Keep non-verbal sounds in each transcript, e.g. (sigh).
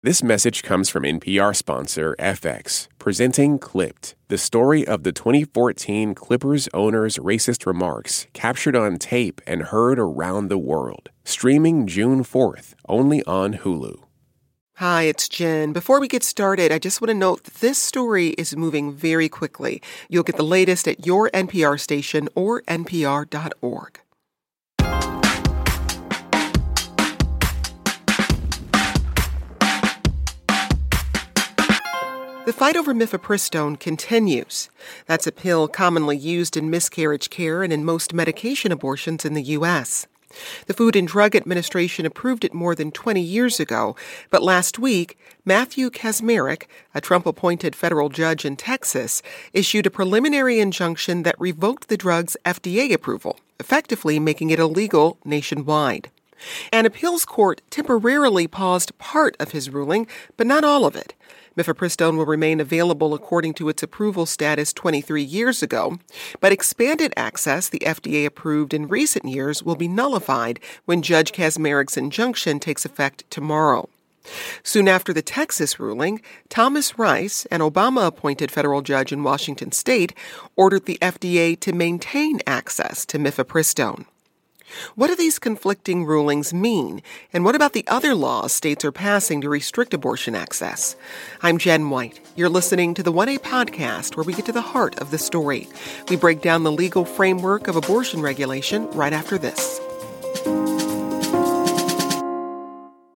This message comes from NPR sponsor FX, presenting Clipped, the story of the 2014 Clippers owner's racist remarks captured on tape and heard around the world. Streaming June 4th, only on Hulu. Hi, it's Jen. Before we get started, I just want to note that this story is moving very quickly. You'll get the latest at your NPR station or npr.org. The fight over mifepristone continues. That's a pill commonly used in miscarriage care and in most medication abortions in the U.S. The Food and Drug Administration approved it more than 20 years ago, but last week, Matthew Kacsmaryk, a Trump appointed federal judge in Texas, issued a preliminary injunction that revoked the drug's FDA approval, effectively making it illegal nationwide. An appeals court temporarily paused part of his ruling, but not all of it. Mifepristone will remain available according to its approval status 23 years ago, but expanded access the FDA approved in recent years will be nullified when Judge Kacsmaryk's injunction takes effect tomorrow. Soon after the Texas ruling, Thomas Rice, an Obama appointed federal judge in Washington state, ordered the FDA to maintain access to mifepristone. What do these conflicting rulings mean? And what about the other laws states are passing to restrict abortion access? I'm Jen White. You're listening to the 1A podcast where we get to the heart of the story. We break down the legal framework of abortion regulation right after this.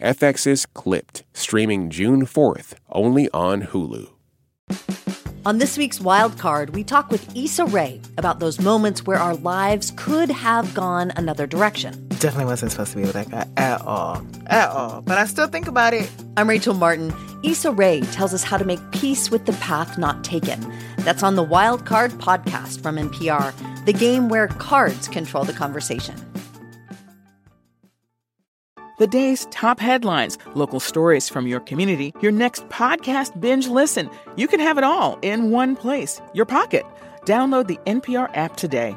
FX's Clipped, streaming June 4th, only on Hulu. On this week's Wildcard, we talk with Issa Rae about those moments where our lives could have gone another direction. Definitely wasn't supposed to be with that guy at all. At all. But I still think about it. I'm Rachel Martin. Issa Rae tells us how to make peace with the path not taken. That's on the Wildcard podcast from NPR, the game where cards control the conversation the day's top headlines, local stories from your community, your next podcast binge listen. You can have it all in one place, your pocket. Download the NPR app today.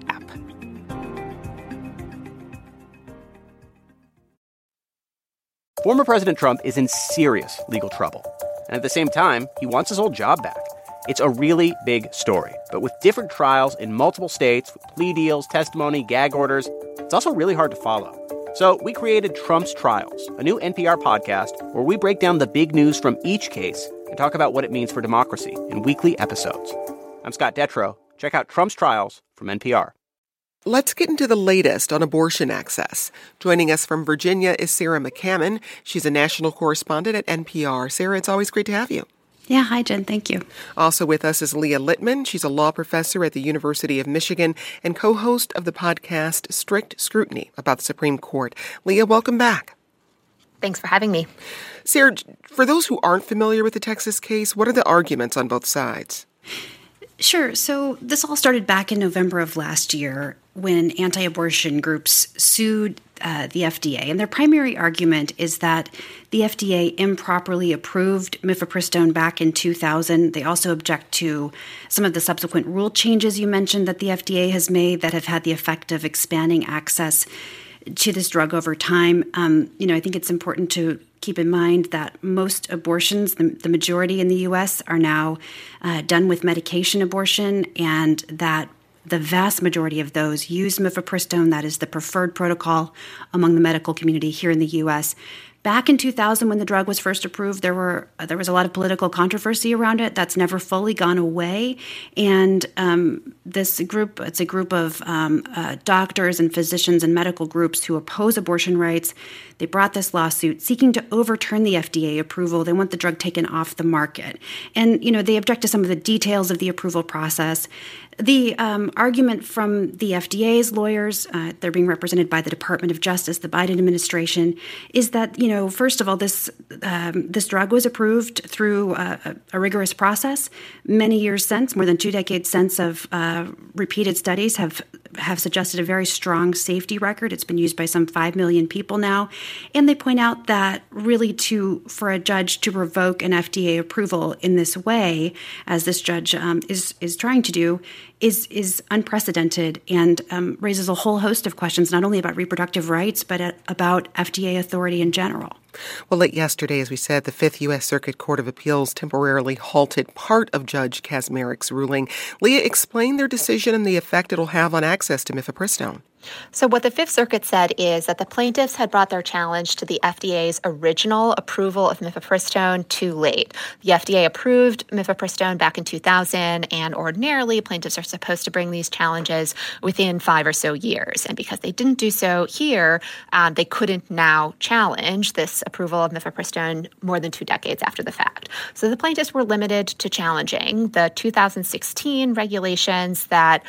Former President Trump is in serious legal trouble. And at the same time, he wants his old job back. It's a really big story, but with different trials in multiple states, with plea deals, testimony, gag orders, it's also really hard to follow. So we created Trump's Trials, a new NPR podcast where we break down the big news from each case and talk about what it means for democracy in weekly episodes. I'm Scott Detrow. Check out Trump's Trials from NPR. Let's get into the latest on abortion access. Joining us from Virginia is Sarah McCammon. She's a national correspondent at NPR. Sarah, it's always great to have you. Yeah, hi, Jen. Thank you. Also with us is Leah Litman. She's a law professor at the University of Michigan and co host of the podcast Strict Scrutiny about the Supreme Court. Leah, welcome back. Thanks for having me. Sarah, for those who aren't familiar with the Texas case, what are the arguments on both sides? Sure. So this all started back in November of last year when anti abortion groups sued uh, the FDA. And their primary argument is that the FDA improperly approved mifepristone back in 2000. They also object to some of the subsequent rule changes you mentioned that the FDA has made that have had the effect of expanding access to this drug over time. Um, you know, I think it's important to keep in mind that most abortions, the, the majority in the US, are now uh, done with medication abortion, and that the vast majority of those use mifepristone. That is the preferred protocol among the medical community here in the US. Back in 2000, when the drug was first approved, there were there was a lot of political controversy around it. That's never fully gone away, and um, this group it's a group of um, uh, doctors and physicians and medical groups who oppose abortion rights. They brought this lawsuit seeking to overturn the FDA approval. They want the drug taken off the market, and you know they object to some of the details of the approval process. The um, argument from the FDA's lawyers, uh, they're being represented by the Department of Justice, the Biden administration, is that you know first of all this um, this drug was approved through a, a, rigorous process. Many years since, more than two decades since, of uh, repeated studies have have suggested a very strong safety record. It's been used by some five million people now, and they point out that really to for a judge to revoke an FDA approval in this way, as this judge um, is is trying to do is is unprecedented and um, raises a whole host of questions, not only about reproductive rights, but uh, about FDA authority in general. Well, late yesterday, as we said, the Fifth U.S. Circuit Court of Appeals temporarily halted part of Judge Kacsmaryk's ruling. Leah, explain their decision and the effect it'll have on access to mifepristone. So, what the Fifth Circuit said is that the plaintiffs had brought their challenge to the FDA's original approval of mifepristone too late. The FDA approved mifepristone back in 2000, and ordinarily plaintiffs are supposed to bring these challenges within five or so years. And because they didn't do so here, um, they couldn't now challenge this approval of mifepristone more than two decades after the fact. So, the plaintiffs were limited to challenging the 2016 regulations that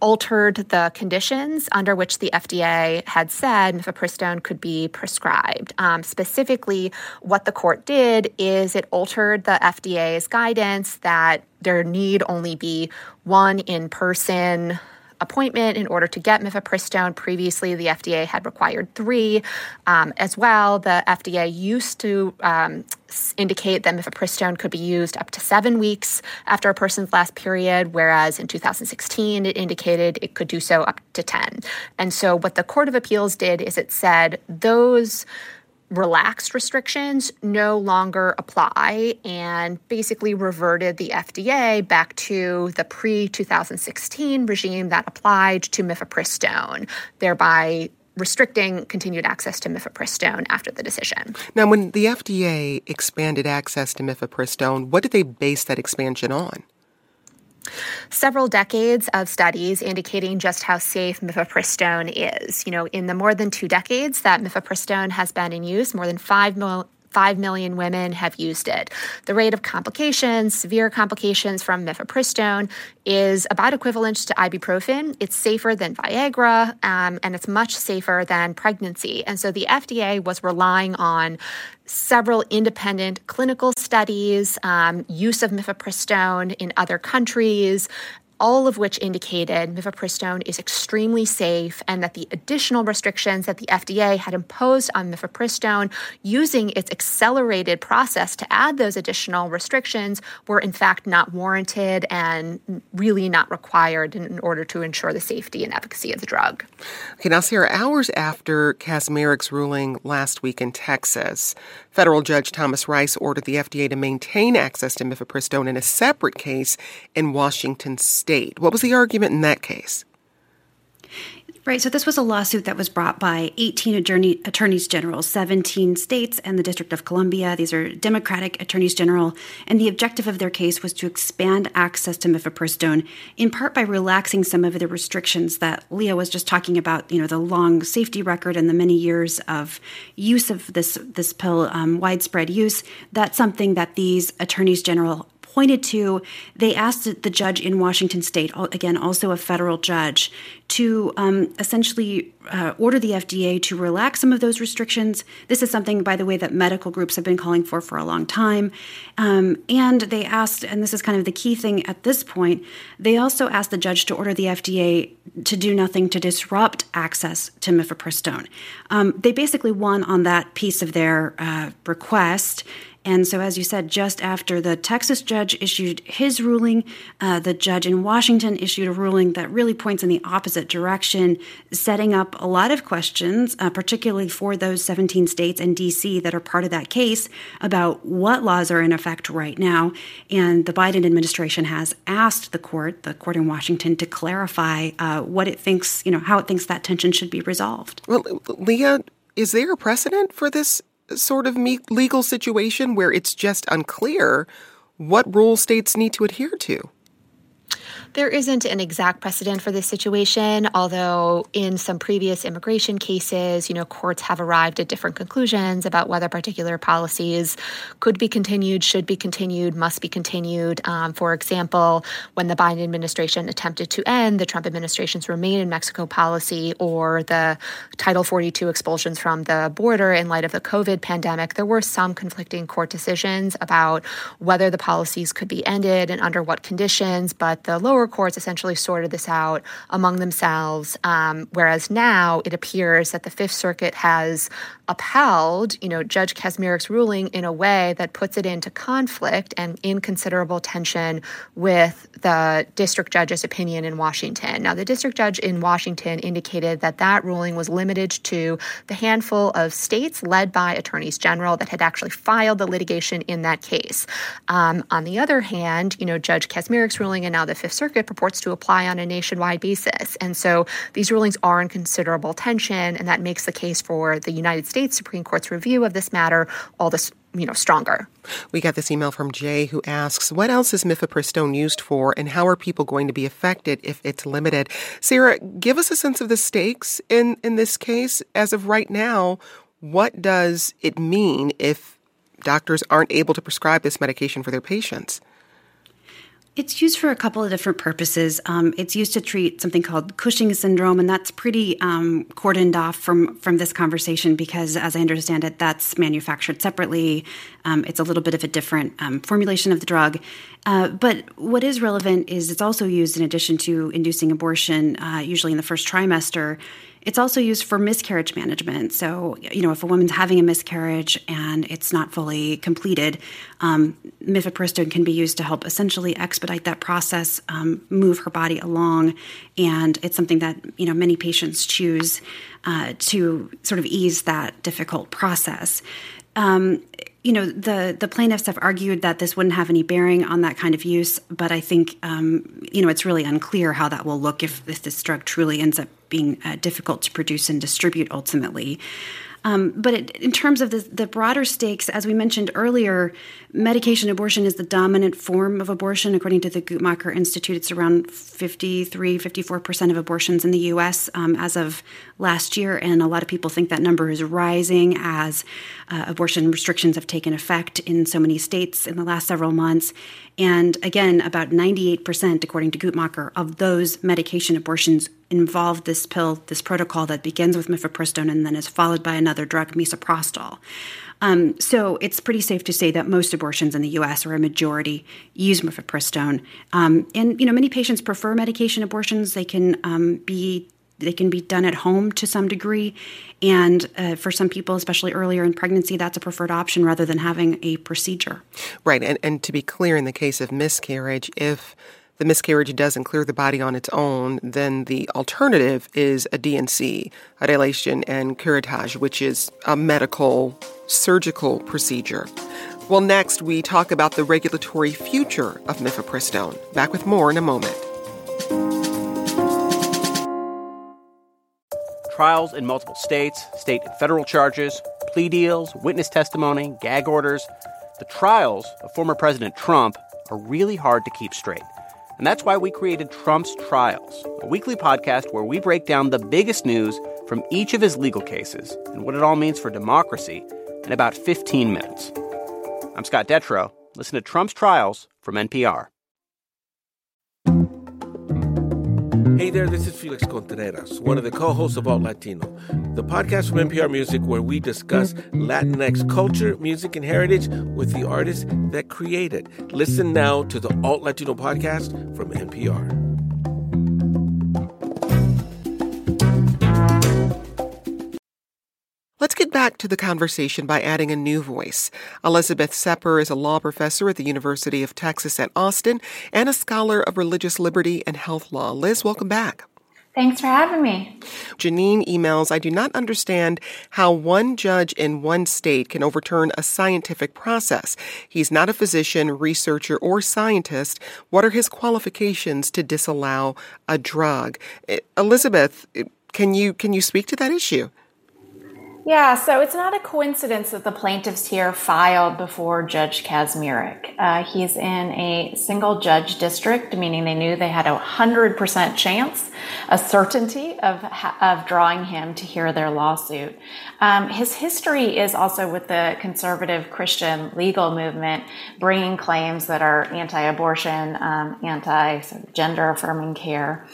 altered the conditions under which the FDA had said mifepristone could be prescribed. Um, specifically, what the court did is it altered the FDA's guidance that there need only be one in person appointment in order to get mifepristone. Previously, the FDA had required three. Um, as well, the FDA used to um, indicate that mifepristone could be used up to seven weeks after a person's last period, whereas in 2016 it indicated it could do so up to 10. And so, what the Court of Appeals did is it said those relaxed restrictions no longer apply and basically reverted the FDA back to the pre 2016 regime that applied to mifepristone, thereby restricting continued access to mifepristone after the decision. Now, when the FDA expanded access to mifepristone, what did they base that expansion on? Several decades of studies indicating just how safe mifepristone is. You know, in the more than two decades that mifepristone has been in use, more than 5 million 5 million women have used it. The rate of complications, severe complications from mifepristone, is about equivalent to ibuprofen. It's safer than Viagra, um, and it's much safer than pregnancy. And so the FDA was relying on several independent clinical studies, um, use of mifepristone in other countries, all of which indicated mifepristone is extremely safe and that the additional restrictions that the FDA had imposed on mifepristone using its accelerated process to add those additional restrictions were in fact not warranted and really not required in order to ensure the safety and efficacy of the drug. Okay, now Sarah, hours after Kacsmaryk's ruling last week in Texas, federal judge Thomas Rice ordered the FDA to maintain access to mifepristone in a separate case in Washington state state. What was the argument in that case? Right. So this was a lawsuit that was brought by 18 attorney, attorneys general, 17 states, and the District of Columbia. These are Democratic attorneys general. And the objective of their case was to expand access to mifepristone, in part by relaxing some of the restrictions that Leah was just talking about. You know, the long safety record and the many years of use of this this pill, um, widespread use. That's something that these attorneys general pointed to, they asked the judge in Washington state, again, also a federal judge, to um, essentially uh, order the FDA to relax some of those restrictions. This is something, by the way, that medical groups have been calling for for a long time. Um, and they asked, and this is kind of the key thing at this point, they also asked the judge to order the FDA to do nothing to disrupt access to mifepristone. Um, they basically won on that piece of their uh, request. And so, as you said, just after the Texas judge issued his ruling, uh, the judge in Washington issued a ruling that really points in the opposite direction, setting up a lot of questions, uh, particularly for those 17 states and DC that are part of that case, about what laws are in effect right now. And the Biden administration has asked the court, the court in Washington, to clarify uh, what it thinks, you know, how it thinks that tension should be resolved. Well, Leah, is there a precedent for this sort of legal situation where it's just unclear what rules states need to adhere to? There isn't an exact precedent for this situation, although in some previous immigration cases, you know, courts have arrived at different conclusions about whether particular policies could be continued, should be continued, must be continued. Um, for example, when the Biden administration attempted to end the Trump administration's Remain in Mexico policy or the Title 42 expulsions from the border in light of the COVID pandemic, there were some conflicting court decisions about whether the policies could be ended and under what conditions, but the lower courts essentially sorted this out among themselves, um, whereas now it appears that the Fifth Circuit has upheld, you know, Judge Kacsmaryk's ruling in a way that puts it into conflict and in considerable tension with the district judge's opinion in Washington. Now, the district judge in Washington indicated that that ruling was limited to the handful of states led by attorneys general that had actually filed the litigation in that case. Um, on the other hand, you know, Judge Kacsmaryk's ruling and now the Fifth Circuit purports to apply on a nationwide basis. And so these rulings are in considerable tension, and that makes the case for the United States Supreme Court's review of this matter all this you know stronger. We got this email from Jay who asks, "What else is mifepristone used for, and how are people going to be affected if it's limited?" Sarah, give us a sense of the stakes in in this case as of right now. What does it mean if doctors aren't able to prescribe this medication for their patients? It's used for a couple of different purposes. Um, it's used to treat something called Cushing syndrome, and that's pretty um, cordoned off from from this conversation because, as I understand it, that's manufactured separately. Um, it's a little bit of a different um, formulation of the drug. Uh, but what is relevant is it's also used in addition to inducing abortion, uh, usually in the first trimester, it's also used for miscarriage management. So, you know, if a woman's having a miscarriage and it's not fully completed, um, mifepristone can be used to help essentially expedite that process, um, move her body along, and it's something that you know many patients choose uh, to sort of ease that difficult process. Um, you know the the plaintiffs have argued that this wouldn't have any bearing on that kind of use, but I think um, you know it's really unclear how that will look if, if this drug truly ends up being uh, difficult to produce and distribute ultimately. Um, but it, in terms of the, the, broader stakes, as we mentioned earlier, medication abortion is the dominant form of abortion. According to the Guttmacher Institute, it's around 53, 54% of abortions in the U.S. Um, as of last year. And a lot of people think that number is rising as uh, abortion restrictions have taken effect in so many states in the last several months. And again, about 98%, according to Guttmacher, of those medication abortions involve this pill, this protocol that begins with mifepristone and then is followed by another drug, misoprostol. Um, so it's pretty safe to say that most abortions in the U.S. or a majority use mifepristone. Um, and you know, many patients prefer medication abortions. They can um, be they can be done at home to some degree. And uh, for some people, especially earlier in pregnancy, that's a preferred option rather than having a procedure. Right. And, and to be clear, in the case of miscarriage, if the miscarriage doesn't clear the body on its own, then the alternative is a D&C, a dilation and curettage, which is a medical surgical procedure. Well, next we talk about the regulatory future of mifepristone. Back with more in a moment. Trials in multiple states, state and federal charges, plea deals, witness testimony, gag orders. The trials of former President Trump are really hard to keep straight. And that's why we created Trump's Trials, a weekly podcast where we break down the biggest news from each of his legal cases and what it all means for democracy in about 15 minutes. I'm Scott Detrow. Listen to Trump's Trials from NPR. Hey there, this is Felix Contreras, one of the co hosts of Alt Latino, the podcast from NPR Music where we discuss Latinx culture, music, and heritage with the artists that create it. Listen now to the Alt Latino podcast from NPR. Back to the conversation by adding a new voice. Elizabeth Sepper is a law professor at the University of Texas at Austin and a scholar of religious liberty and health law. Liz, welcome back. Thanks for having me. Janine emails I do not understand how one judge in one state can overturn a scientific process. He's not a physician, researcher, or scientist. What are his qualifications to disallow a drug? Eh, Elizabeth, eh, can you can you speak to that issue? Yeah, so it's not a coincidence that the plaintiffs here filed before Judge Kacsmaryk. Uh, he's in a single judge district, meaning they knew they had a 100% chance, a certainty of, of drawing him to hear their lawsuit. Um, his history is also with the conservative Christian legal movement, bringing claims that are anti abortion, um, anti gender affirming care.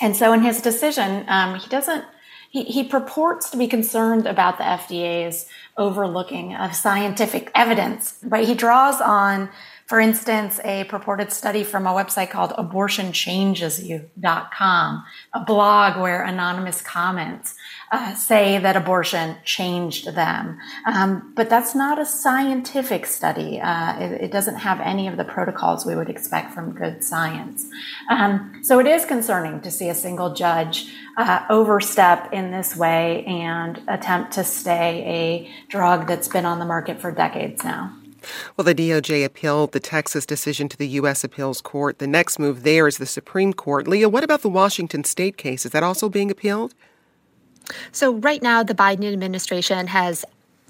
And so in his decision, um, he doesn't he, purports to be concerned about the FDA's overlooking of scientific evidence, but he draws on, for instance, a purported study from a website called abortionchangesyou.com, a blog where anonymous comments uh, say that abortion changed them. Um, but that's not a scientific study. Uh, it, it, doesn't have any of the protocols we would expect from good science. Um, so it is concerning to see a single judge uh, overstep in this way and attempt to stay a drug that's been on the market for decades now. Well, the DOJ appealed the Texas decision to the U.S. Appeals Court. The next move there is the Supreme Court. Leah, what about the Washington state case? Is that also being appealed? So, right now, the Biden administration has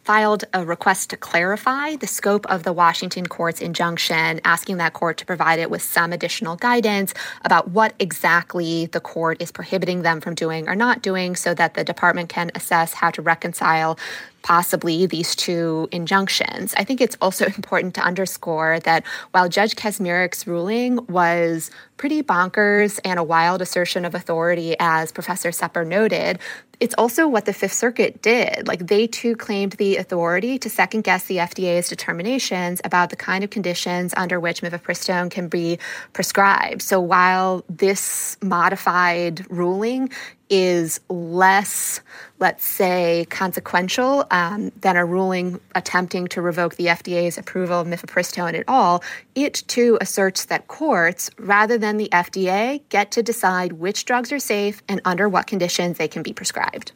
filed a request to clarify the scope of the Washington court's injunction, asking that court to provide it with some additional guidance about what exactly the court is prohibiting them from doing or not doing so that the department can assess how to reconcile possibly these two injunctions. I think it's also (laughs) important to underscore that while Judge Kacsmaryk's ruling was pretty bonkers and a wild assertion of authority, as Professor Sepper noted, it's also what the Fifth Circuit did. Like they too claimed the authority to second guess the FDA's determinations about the kind of conditions under which mifepristone can be prescribed. So while this modified ruling is less, let's say, consequential um, than a ruling attempting to revoke the FDA's approval of mifepristone at all, it too asserts that courts, rather than the FDA, get to decide which drugs are safe and under what conditions they can be prescribed.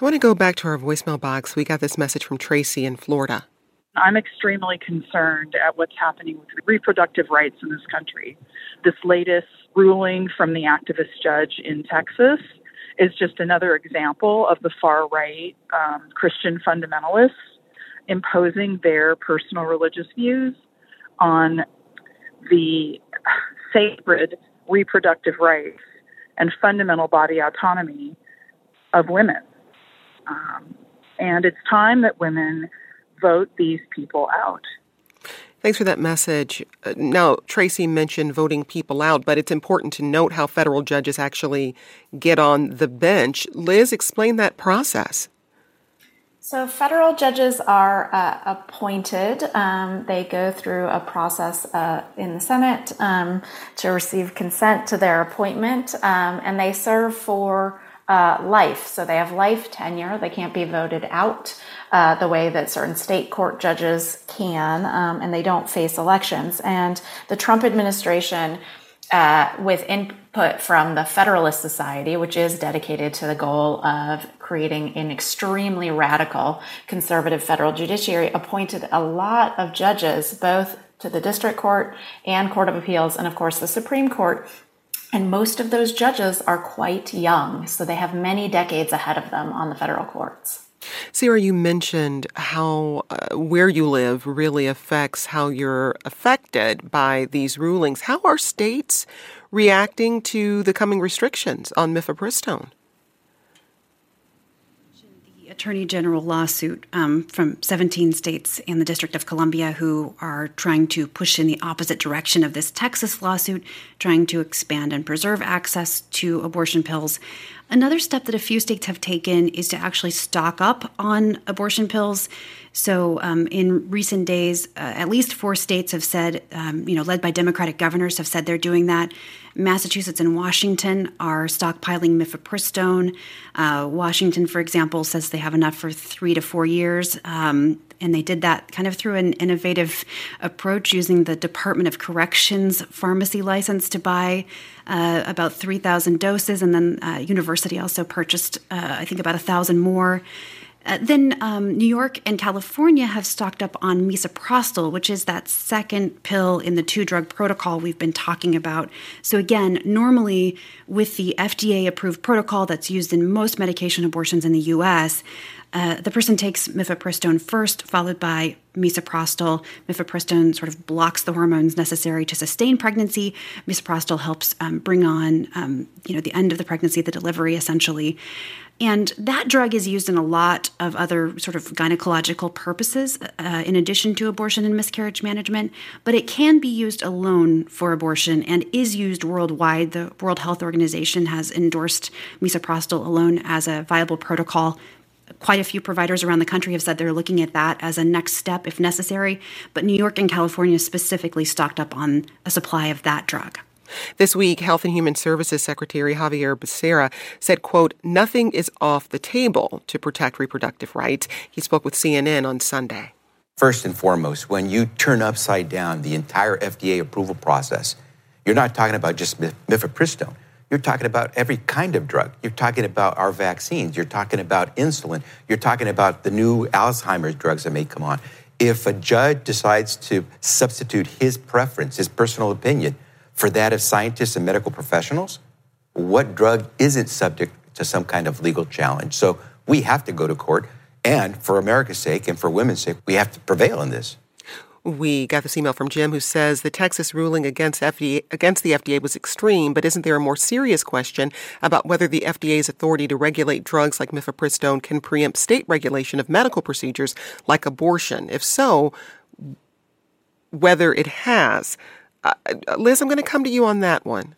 I want to go back to our voicemail box. We got this message from Tracy in Florida. I'm extremely concerned at what's happening with reproductive rights in this country. This latest ruling from the activist judge in Texas is just another example of the far right um, Christian fundamentalists imposing their personal religious views on the sacred reproductive rights and fundamental body autonomy of women. Um, and it's time that women vote these people out. Thanks for that message. Uh, now, Tracy mentioned voting people out, but it's important to note how federal judges actually get on the bench. Liz, explain that process. So, federal judges are uh, appointed. Um, they go through a process uh, in the Senate um, to receive consent to their appointment, um, and they serve for uh, life. So, they have life tenure. They can't be voted out uh, the way that certain state court judges can, um, and they don't face elections. And the Trump administration, uh, with input from the Federalist Society, which is dedicated to the goal of creating an extremely radical conservative federal judiciary, appointed a lot of judges, both to the district court and court of appeals, and of course the Supreme Court. And most of those judges are quite young, so they have many decades ahead of them on the federal courts. Sarah, you mentioned how uh, where you live really affects how you're affected by these rulings. How are states reacting to the coming restrictions on mifepristone? Attorney General lawsuit um, from 17 states and the District of Columbia who are trying to push in the opposite direction of this Texas lawsuit, trying to expand and preserve access to abortion pills. Another step that a few states have taken is to actually stock up on abortion pills. So, um, in recent days, uh, at least four states have said, um, you know, led by Democratic governors, have said they're doing that. Massachusetts and Washington are stockpiling mifepristone. Uh, Washington, for example, says they have enough for three to four years. Um, and they did that kind of through an innovative approach using the Department of Corrections pharmacy license to buy uh, about 3,000 doses. And then uh, University also purchased, uh, I think, about 1,000 more. Uh, then um, New York and California have stocked up on misoprostol, which is that second pill in the two drug protocol we've been talking about. So, again, normally with the FDA approved protocol that's used in most medication abortions in the US, Uh, the person takes mifepristone first, followed by misoprostol. Mifepristone sort of blocks the hormones necessary to sustain pregnancy. Misoprostol helps um, bring on, um, you know, the end of the pregnancy, the delivery, essentially. And that drug is used in a lot of other sort of gynecological purposes, uh, in addition to abortion and miscarriage management. But it can be used alone for abortion and is used worldwide. The World Health Organization has endorsed misoprostol alone as a viable protocol quite a few providers around the country have said they're looking at that as a next step if necessary, but New York and California specifically stocked up on a supply of that drug. This week, Health and Human Services Secretary Xavier Becerra said, quote, nothing is off the table to protect reproductive rights. He spoke with CNN on Sunday. First and foremost, when you turn upside down the entire FDA approval process, you're not talking about just mifepristone. You're talking about every kind of drug. You're talking about our vaccines. You're talking about insulin. You're talking about the new Alzheimer's drugs that may come on. If a judge decides to substitute his preference, his personal opinion, for that of scientists and medical professionals, what drug isn't subject to some kind of legal challenge? So we have to go to court. And for America's sake and for women's sake, we have to prevail in this. We got this email from Jim who says the Texas ruling against FDA against the FDA was extreme, but isn't there a more serious question about whether the FDA's authority to regulate drugs like mifepristone can preempt state regulation of medical procedures like abortion? If so, whether it has. Uh, Liz, I'm going to come to you on that one.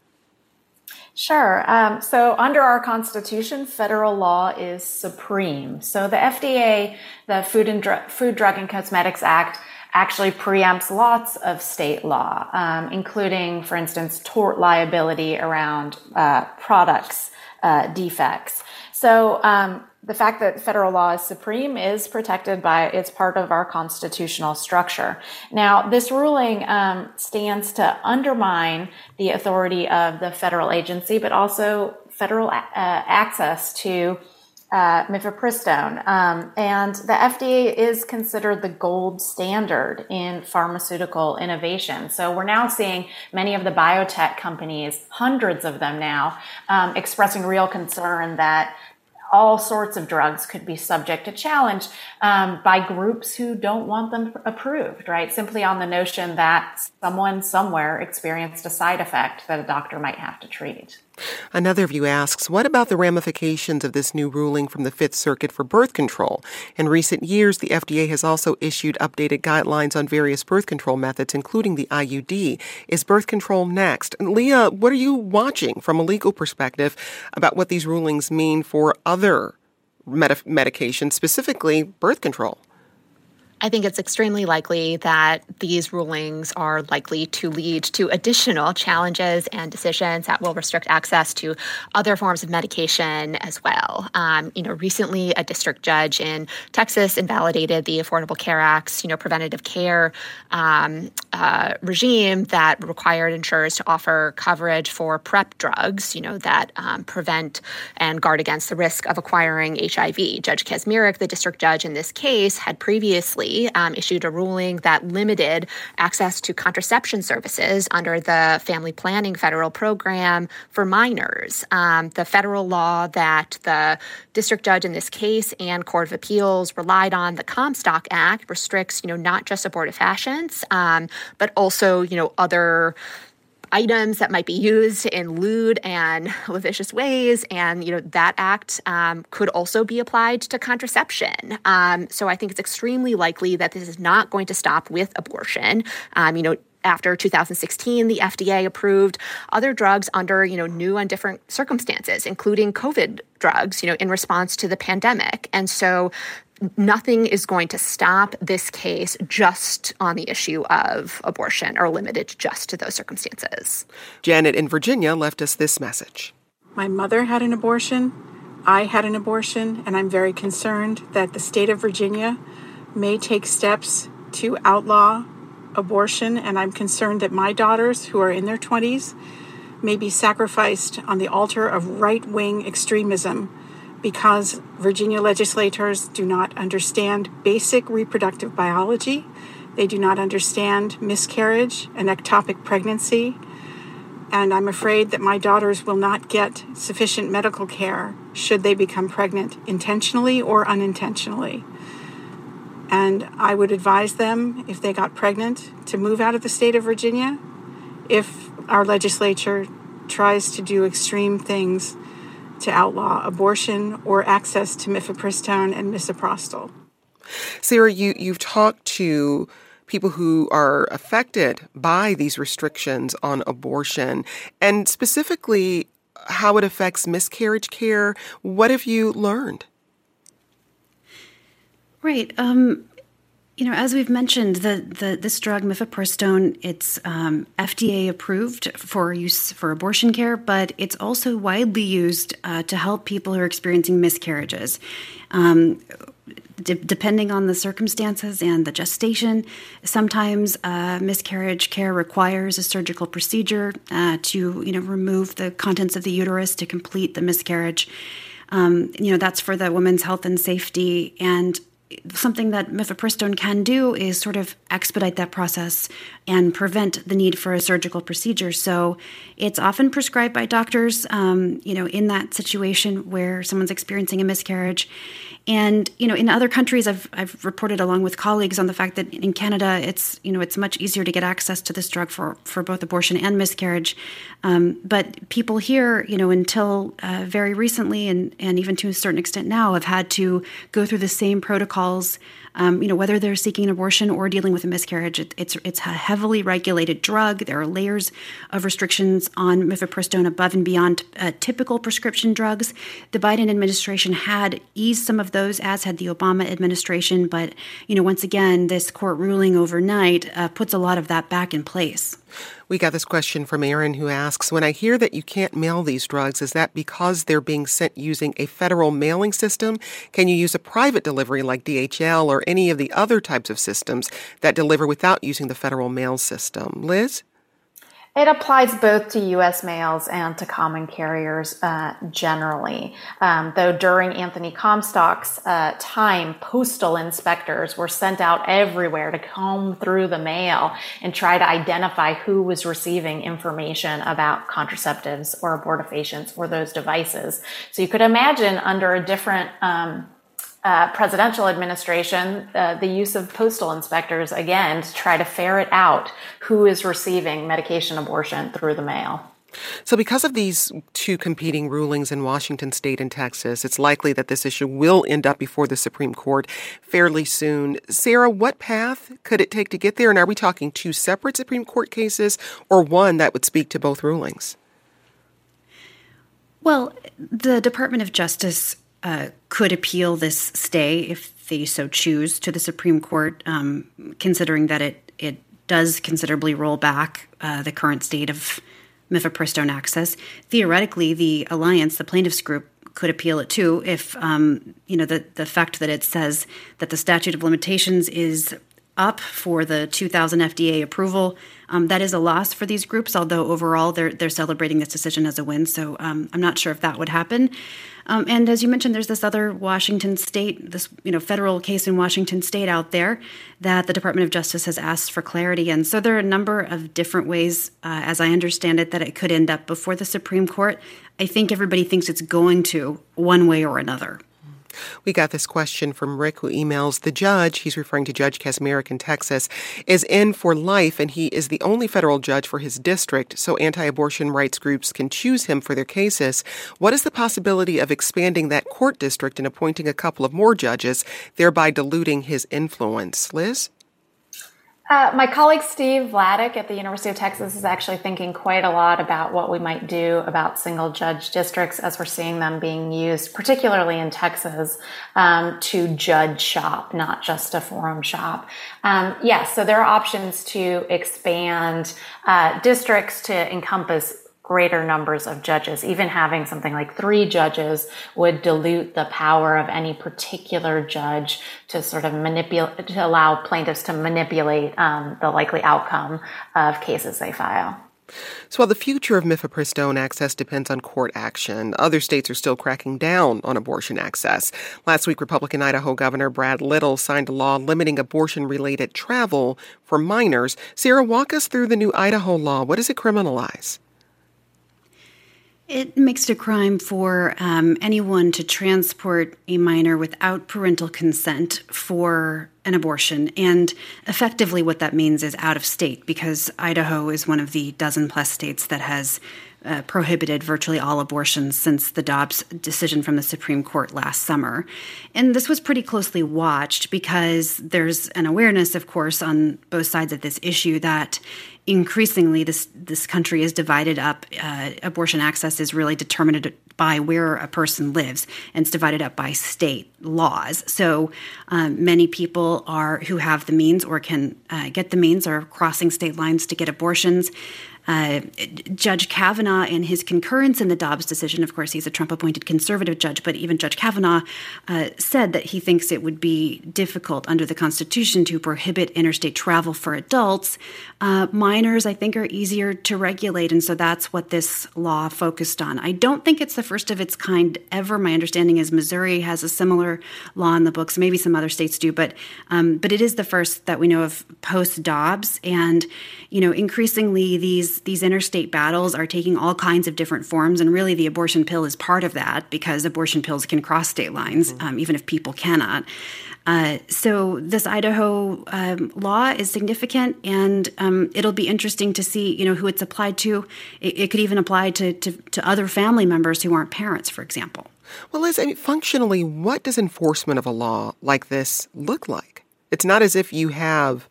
Sure. Um, so, under our Constitution, federal law is supreme. So, the FDA, the Food and Dr- Food, Drug, and Cosmetics Act, actually preempts lots of state law, um, including, for instance, tort liability around uh, products uh, defects. So, um, the fact that federal law is supreme is protected by it's part of our constitutional structure. Now, this ruling um, stands to undermine the authority of the federal agency, but also federal uh, access to uh, mifepristone. Um, and the FDA is considered the gold standard in pharmaceutical innovation. So we're now seeing many of the biotech companies, hundreds of them now, um, expressing real concern that all sorts of drugs could be subject to challenge um, by groups who don't want them approved, right? Simply on the notion that someone somewhere experienced a side effect that a doctor might have to treat. Another view asks, what about the ramifications of this new ruling from the Fifth Circuit for birth control? In recent years, the FDA has also issued updated guidelines on various birth control methods, including the IUD. Is birth control next? And Leah, what are you watching from a legal perspective about what these rulings mean for other med- medications, specifically birth control? I think it's extremely likely that these rulings are likely to lead to additional challenges and decisions that will restrict access to other forms of medication as well. Um, you know, recently a district judge in Texas invalidated the Affordable Care Act's, you know, preventative care um, uh, regime that required insurers to offer coverage for PrEP drugs, you know, that um, prevent and guard against the risk of acquiring HIV. Judge Kacsmaryk, the district judge in this case, had previously um, issued a ruling that limited access to contraception services under the Family Planning Federal Program for minors. Um, the federal law that the district judge in this case and Court of Appeals relied on, the Comstock Act, restricts, you know, not just abortifacients, um, but also, you know, other items that might be used in lewd and (laughs) lascivious ways, and you know that act um, could also be applied to contraception. Um, so I think it's extremely likely that this is not going to stop with abortion. Um, you know, after 2016 the FDA approved other drugs under you know new and different circumstances including covid drugs you know in response to the pandemic and so nothing is going to stop this case just on the issue of abortion or limited just to those circumstances. Janet in Virginia left us this message. My mother had an abortion. I had an abortion, and I'm very concerned that the state of Virginia may take steps to outlaw abortion. And I'm concerned that my daughters, who are in their 20s, may be sacrificed on the altar of right wing extremism because Virginia legislators do not understand basic reproductive biology. They do not understand miscarriage and ectopic pregnancy. and I'm afraid that my daughters will not get sufficient medical care should they become pregnant intentionally or unintentionally. And I would advise them, if they got pregnant, to move out of the state of Virginia if our legislature tries to do extreme things to outlaw abortion or access to mifepristone and misoprostol. Sarah, you, you've talked to people who are affected by these restrictions on abortion and specifically how it affects miscarriage care. What have you learned? Right. Um, you know, as we've mentioned, the, the this drug mifepristone, it's um, FDA approved for use for abortion care, but it's also widely used uh, to help people who are experiencing miscarriages. Um, depending on the circumstances and the gestation, sometimes uh, miscarriage care requires a surgical procedure uh, to, you know, remove the contents of the uterus to complete the miscarriage. Um, you know, that's for the woman's health and safety. And something that mifepristone can do is sort of expedite that process and prevent the need for a surgical procedure. So it's often prescribed by doctors, um, you know, in that situation where someone's experiencing a miscarriage. And you know, in other countries, I've I've reported along with colleagues on the fact that in Canada, it's you know it's much easier to get access to this drug for for both abortion and miscarriage. Um, but people here, you know, until uh, very recently, and and even to a certain extent now, have had to go through the same protocols um, you know, whether they're seeking an abortion or dealing with a miscarriage, it, it's it's a heavily regulated drug. There are layers of restrictions on mifepristone above and beyond uh, typical prescription drugs. The Biden administration had eased some of those, as had the Obama administration. But you know, once again, this court ruling overnight uh, puts a lot of that back in place. We got this question from Aaron who asks When I hear that you can't mail these drugs, is that because they're being sent using a federal mailing system? Can you use a private delivery like DHL or any of the other types of systems that deliver without using the federal mail system? Liz? It applies both to U.S. mails and to common carriers uh, generally. Um, though during Anthony Comstock's uh, time, postal inspectors were sent out everywhere to comb through the mail and try to identify who was receiving information about contraceptives or abortifacients or those devices. So you could imagine under a different um, uh, presidential administration uh, the use of postal inspectors again to try to ferret out who is receiving medication abortion through the mail. So, because of these two competing rulings in Washington state and Texas, it's likely that this issue will end up before the Supreme Court fairly soon. Sarah, what path could it take to get there? And are we talking two separate Supreme Court cases or one that would speak to both rulings? Well, the Department of Justice uh, could appeal this stay if they so choose to the Supreme Court, um, considering that it it does considerably roll back uh, the current state of mifepristone access. Theoretically, the alliance, the plaintiffs group, could appeal it too if um, you know the the fact that it says that the statute of limitations is up for the 2000 FDA approval. Um, that is a loss for these groups, although overall they're they're celebrating this decision as a win. So um, I'm not sure if that would happen. Um, and as you mentioned, there's this other Washington State, this you know federal case in Washington State out there that the Department of Justice has asked for clarity. And so there are a number of different ways, uh, as I understand it, that it could end up before the Supreme Court. I think everybody thinks it's going to one way or another. We got this question from Rick who emails the judge, he's referring to Judge Kacsmaryk in Texas, is in for life and he is the only federal judge for his district, so anti abortion rights groups can choose him for their cases. What is the possibility of expanding that court district and appointing a couple of more judges, thereby diluting his influence? Liz? Uh, my colleague Steve Vladeck at the University of Texas is actually thinking quite a lot about what we might do about single judge districts as we're seeing them being used, particularly in Texas, um, to judge shop, not just a forum shop. Um, yes, yeah, so there are options to expand uh, districts to encompass greater numbers of judges. Even having something like three judges would dilute the power of any particular judge to sort of manipulate, to allow plaintiffs to manipulate um, the likely outcome of cases they file. So while the future of mifepristone access depends on court action, other states are still cracking down on abortion access. Last week, Republican Idaho Governor Brad Little signed a law limiting abortion-related travel for minors. Sarah, walk us through the new Idaho law. What does it criminalize? It makes it a crime for um, anyone to transport a minor without parental consent for an abortion. And effectively, what that means is out of state, because Idaho is one of the dozen plus states that has uh, prohibited virtually all abortions since the Dobbs decision from the Supreme Court last summer. And this was pretty closely watched because there's an awareness, of course, on both sides of this issue that increasingly this this country is divided up. Uh, abortion access is really determined by where a person lives, and it's divided up by state laws. So um, many people are who have the means or can uh, get the means are crossing state lines to get abortions. Uh, judge Kavanaugh and his concurrence in the Dobbs decision, of course, he's a Trump appointed conservative judge, but even Judge Kavanaugh uh, said that he thinks it would be difficult under the Constitution to prohibit interstate travel for adults. Uh, minors, I think, are easier to regulate, and so that's what this law focused on. I don't think it's the first of its kind ever. My understanding is Missouri has a similar law in the books. Maybe some other states do, but um, but it is the first that we know of post Dobbs, and you know, increasingly these these interstate battles are taking all kinds of different forms, and really the abortion pill is part of that because abortion pills can cross state lines, mm-hmm. um, even if people cannot. Uh, so this Idaho um, law is significant, and um, it'll be interesting to see, you know, who it's applied to. It, it could even apply to, to, to other family members who aren't parents, for example. Well, Liz, I mean, functionally, what does enforcement of a law like this look like? It's not as if you have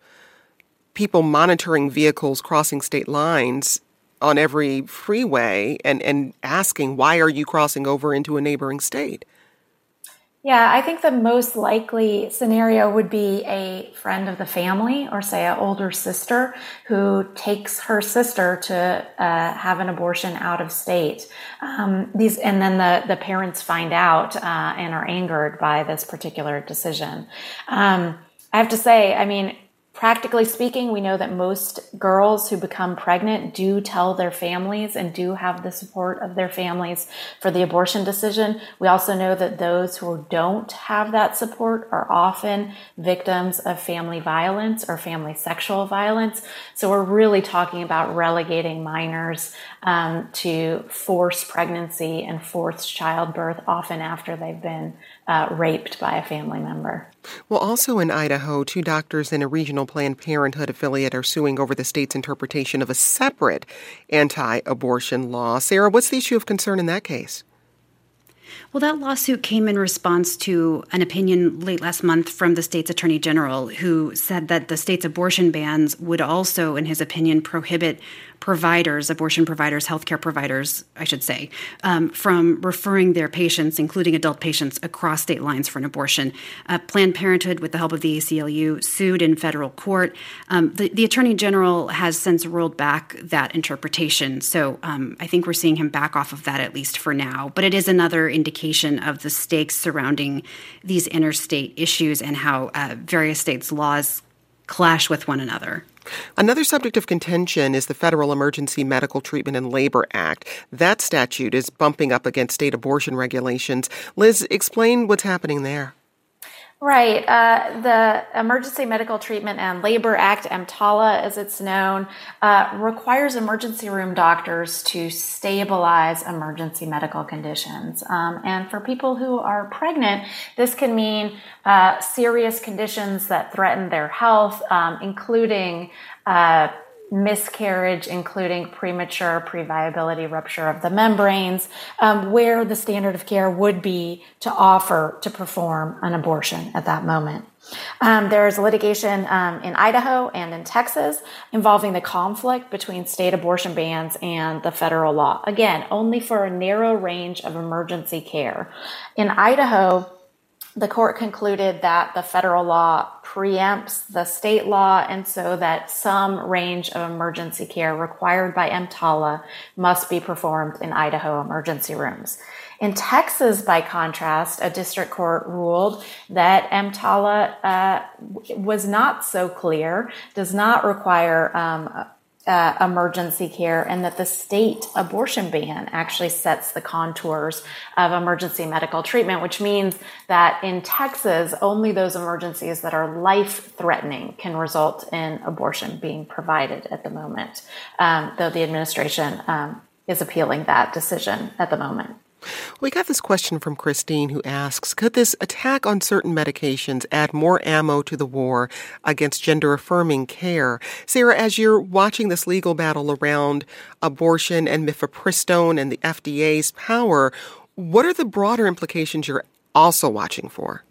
people monitoring vehicles crossing state lines on every freeway and, and asking, why are you crossing over into a neighboring state? Yeah, I think the most likely scenario would be a friend of the family or, say, an older sister who takes her sister to uh, have an abortion out of state. Um, these, and then the, the parents find out uh, and are angered by this particular decision. Um, I have to say, I mean, Practically speaking, we know that most girls who become pregnant do tell their families and do have the support of their families for the abortion decision. We also know that those who don't have that support are often victims of family violence or family sexual violence. So we're really talking about relegating minors um, to forced pregnancy and forced childbirth, often after they've been uh, raped by a family member. Well, also in Idaho, two doctors in a regional Planned Parenthood affiliate are suing over the state's interpretation of a separate anti abortion law. Sarah, what's the issue of concern in that case? Well, that lawsuit came in response to an opinion late last month from the state's attorney general, who said that the state's abortion bans would also, in his opinion, prohibit providers, abortion providers, healthcare providers, I should say, um, from referring their patients, including adult patients, across state lines for an abortion. Uh, Planned Parenthood, with the help of the ACLU, sued in federal court. Um, the, the, Attorney General has since rolled back that interpretation. So um, I think we're seeing him back off of that at least for now. But it is another indication of the stakes surrounding these interstate issues and how uh, various states' laws clash with one another. Another subject of contention is the Federal Emergency Medical Treatment and Labor Act. That statute is bumping up against state abortion regulations. Liz, explain what's happening there. Right. Uh, the Emergency Medical Treatment and Labor Act, EMTALA as it's known, uh, requires emergency room doctors to stabilize emergency medical conditions. Um, and for people who are pregnant, this can mean uh, serious conditions that threaten their health, um, including uh, miscarriage, including premature previability rupture of the membranes, um, where the standard of care would be to offer to perform an abortion at that moment. Um, there is litigation um, in Idaho and in Texas involving the conflict between state abortion bans and the federal law. Again, only for a narrow range of emergency care. In Idaho, the court concluded that the federal law preempts the state law, and so that some range of emergency care required by EMTALA must be performed in Idaho emergency rooms. In Texas, by contrast, a district court ruled that EMTALA uh, was not so clear, does not require um, uh, emergency care and that the state abortion ban actually sets the contours of emergency medical treatment, which means that in Texas, only those emergencies that are life threatening can result in abortion being provided at the moment, um, though the administration um, is appealing that decision at the moment. We got this question from Christine who asks Could this attack on certain medications add more ammo to the war against gender affirming care? Sarah, as you're watching this legal battle around abortion and mifepristone and the FDA's power, what are the broader implications you're also watching for?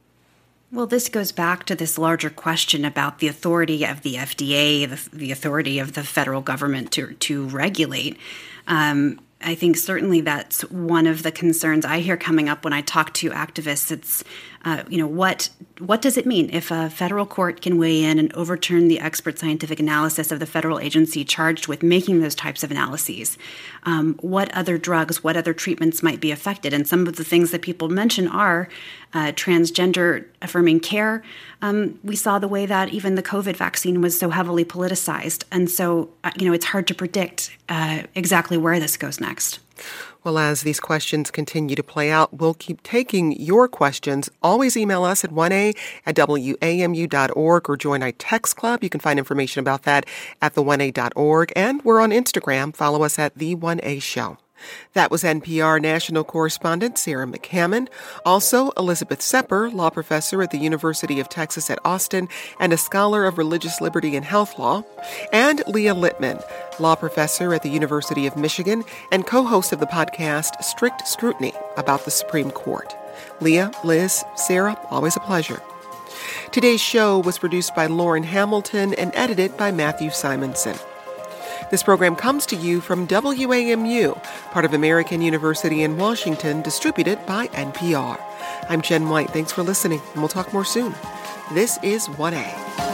Well, this goes back to this larger question about the authority of the FDA, the, the authority of the federal government to, to regulate. Um, I think certainly that's one of the concerns I hear coming up when I talk to activists. It's, uh, you know, what what does it mean if a federal court can weigh in and overturn the expert scientific analysis of the federal agency charged with making those types of analyses? Um, what other drugs, what other treatments might be affected? And some of the things that people mention are uh, transgender affirming care. Um, we saw the way that even the COVID vaccine was so heavily politicized, and so uh, you know it's hard to predict uh, exactly where this goes next. Well, as these questions continue to play out, we'll keep taking your questions. Always email us at 1a at wamu.org or join our text club. You can find information about that at the1a.org. And we're on Instagram. Follow us at The 1A Show. That was NPR national correspondent Sarah McCammon. Also, Elizabeth Sepper, law professor at the University of Texas at Austin and a scholar of religious liberty and health law. And Leah Litman, law professor at the University of Michigan and co host of the podcast Strict Scrutiny about the Supreme Court. Leah, Liz, Sarah, always a pleasure. Today's show was produced by Lauren Hamilton and edited by Matthew Simonson. This program comes to you from WAMU, part of American University in Washington, distributed by NPR. I'm Jen White. Thanks for listening, and we'll talk more soon. This is 1A.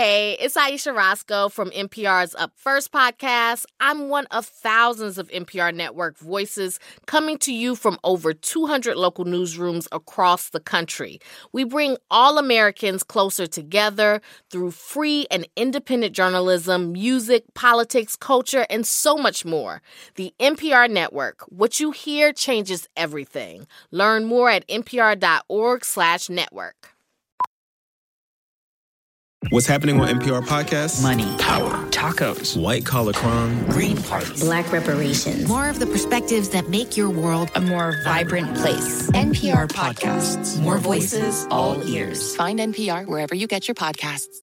Hey, it's Ayesha Rascoe from NPR's Up First podcast. I'm one of thousands of NPR network voices coming to you from over 200 local newsrooms across the country. We bring all Americans closer together through free and independent journalism, music, politics, culture, and so much more. The NPR network, what you hear changes everything. Learn more at npr.org/network. What's happening on NPR podcasts? Money, power, tacos, white collar crime, green parties, black reparations. More of the perspectives that make your world a more vibrant place. NPR podcasts. More voices, all ears. Find NPR wherever you get your podcasts.